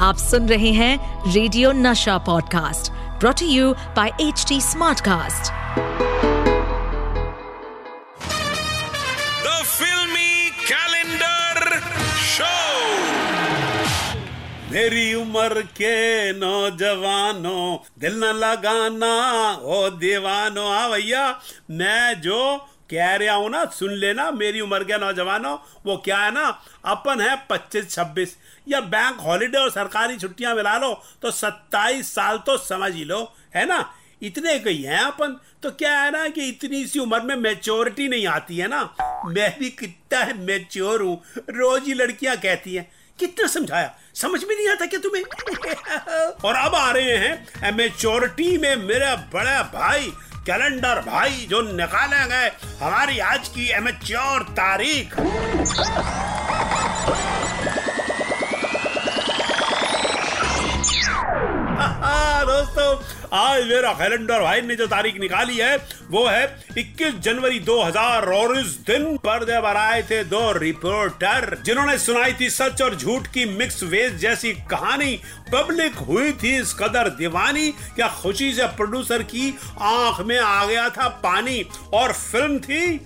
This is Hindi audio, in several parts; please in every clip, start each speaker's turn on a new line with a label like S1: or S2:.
S1: आप सुन रहे हैं radio Nasha podcast brought you by H T Smartcast
S2: The filmy calendar show
S3: मेरी उम्र के नौजवानों, दिल न लगाना, ओ दीवानो आ भैया, मैं जो कह रहा हूँ ना, सुन लेना, मेरी उम्र के नौजवानों, वो क्या है ना, अपन है पच्चीस, छब्बीस। या बैंक हॉलीडे और सरकारी छुट्टियाँ मिला लो तो सत्ताईस साल तो समझ ही लो, है ना? इतने कही हैं अपन। तो क्या है ना कि इतनी सी उम्र में मेच्योरिटी नहीं आती है ना? मैं भी कितना मेच्योर हूँ, रोज ही लड़कियाँ कहती हैं, कितना समझाया? समझ में नहीं आता क्या तुम्हें? और अब आ रहे हैं मेच्योरिटी में मेरा बड़ा भाई कैलेंडर भाई जो निकाले गए हमारी आज की एमेच्योर तारीख। आज मेरा कैलेंडर भाई ने जो तारीख निकाली है, वो है 21 जनवरी 2000 और इस दिन पर्दे पर आए थे दो रिपोर्टर जिन्होंने सुनाई थी सच और झूठ की मिक्स वेज जैसी कहानी। पब्लिक हुई थी इस कदर दीवानी क्या खुशी से प्रोड्यूसर की आँख में आ गया था पानी और फ़िल्म थी,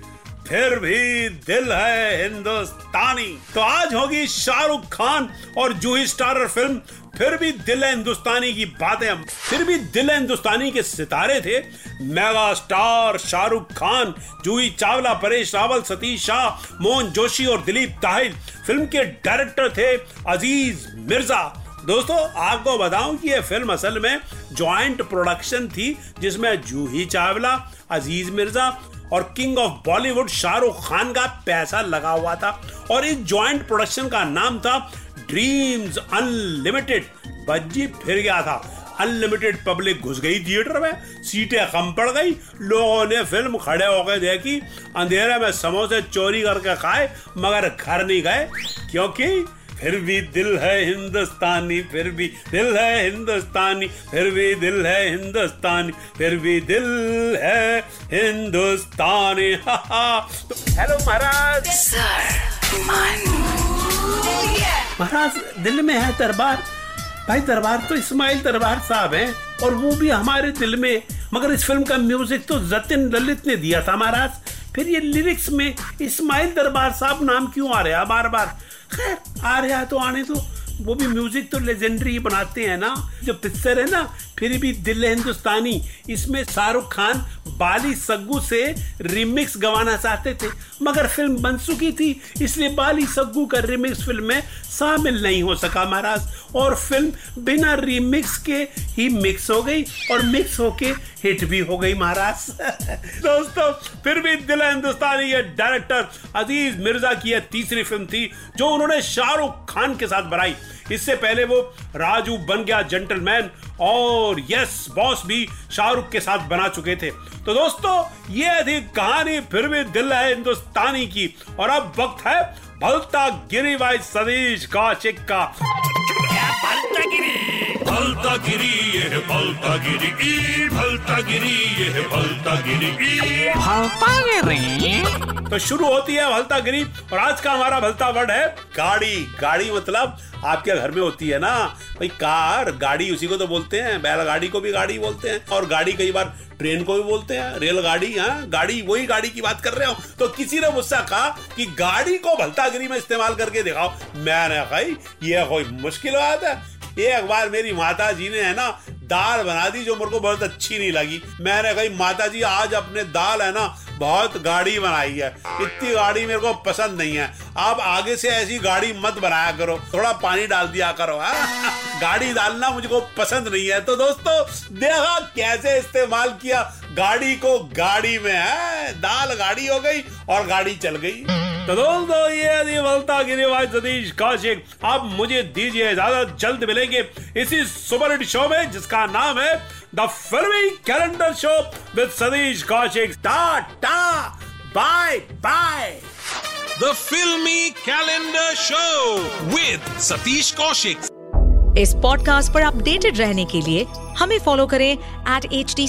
S3: फिर भी दिल है हिंदुस्तानी। तो आज होगी शाहरुख खान और जूही स्टारर फ़िल्म फिर भी दिल हिंदुस्तानी की बातें फिर भी दिल हिंदुस्तानी के सितारे थे। मेगा स्टार शाहरुख खान, जूही चावला, परेश रावल, सतीश शाह, मोहन जोशी और दिलीप ताहिल फ़िल्म के डायरेक्टर थे अज़ीज़ मिर्ज़ा। दोस्तों, आपको बताऊँ कि यह फ़िल्म असल में जॉइंट प्रोडक्शन थी, जिसमें जूही चावला, अज़ीज़ मिर्ज़ा और king of Bollywood Shahrukh Khan का पैसा लगा हुआ था। और इस जॉइंट प्रोडक्शन का नाम था ड्रीम्स अनलिमिटेड बज्जी फिर गया था। अनलिमिटेड पब्लिक घुस गई थिएटर में। सीटें कम पड़ गई। लोगों ने फ़िल्म खड़े होकर देखी। अंधेरे में समोसे चोरी करके खाए मगर घर नहीं गए। क्योंकि फिर भी दिल है हिंदुस्तानी फिर भी दिल है हिंदुस्तानी फिर भी दिल है हिंदुस्तानी फिर भी दिल है हिंदुस्तानी। हा हा तो हेलो महाराज महाराज, दिल में है दरबार। भाई, दरबार तो इस्माइल दरबार साहब हैं, और वो भी हमारे दिल में। मगर इस फ़िल्म का म्यूज़िक तो जतिन ललित ने दिया था, महाराज। फिर ये लिरिक्स में इस्माइल दरबार साहब नाम क्यों आ रहा बार बार खैर, आ रहा तो आने तो वो भी म्यूज़िक तो लेजेंडरी बनाते हैं ना। जो पिक्चर है ना, फिर भी दिल हिंदुस्तानी। इसमें शाहरुख खान बाली सग्गू से रिमिक्स गवाना चाहते थे। मगर फ़िल्म बन चुकी थी, इसलिए बाली सग्गू का रिमिक्स फ़िल्म में शामिल नहीं हो सका महाराज। और फ़िल्म बिना रिमिक्स के ही मिक्स हो गई और मिक्स होके हिट भी हो गई महाराज। दोस्तों, फिर भी दिल हिंदुस्तानी ये डायरेक्टर अज़ीज़ मिर्ज़ा की यह तीसरी फ़िल्म थी, जो उन्होंने शाहरुख खान के साथ बनाई। इससे पहले वो राजू बन गया जेंटलमैन और यस बॉस भी शाहरुख के साथ बना चुके थे। तो दोस्तों ये थी कहानी फिर भी दिल है हिंदुस्तानी की। और अब वक्त है भलता गिरी भाई सतीश कौशिक का।
S2: भलता गिरी? ये है भलता गिरी ई भलता गिरी ये है भलता गिरी ई।
S3: तो शुरू होती है भलता गिरी और आज का हमारा भलता वर्ड है गाड़ी। गाड़ी मतलब आपके घर में होती है ना? भाई कार, गाड़ी, उसी को तो बोलते हैं। बैलगाड़ी को भी गाड़ी बोलते हैं, और गाड़ी कई बार ट्रेन को भी बोलते हैं। रेलगाड़ी हाँ गाड़ी, वही गाड़ी की बात कर रहे हो। तो किसी ने मुझसे कहा कि गाड़ी को भलतागिरी में इस्तेमाल करके दिखाओ। मैंने भाई, ये कोई मुश्किल बात है? एक बार मेरी माता जी ने, है ना, दाल बना दी जो मेरे को बहुत अच्छी नहीं लगी। मैंने कही माता जी आज अपने दाल, है ना बहुत गाड़ी बनाई है। इतनी गाड़ी मेरे को पसंद नहीं है। आप आगे से ऐसी गाड़ी मत बनाया करो। थोड़ा पानी डाल दिया करो, है? गाड़ी डालना मुझको पसंद नहीं है। तो दोस्तों, देखा कैसे इस्तेमाल किया? गाड़ी को गाड़ी में है? दाल गाड़ी हो गई और गाड़ी चल गई। तो दोस्तों ये थी बलता गिरीवाज सतीश कौशिक अब मुझे दीजिए इजाज़त जल्द मिलेंगे इसी सुपर हिट शो में जिसका नाम है the filmy calendar show with Satish Kaushik. Tata! Bye bye!
S2: The filmy calendar show with Satish Kaushik.
S1: इस पॉडकास्ट पर अपडेटेड रहने के लिए हमें फॉलो करें एट एच डी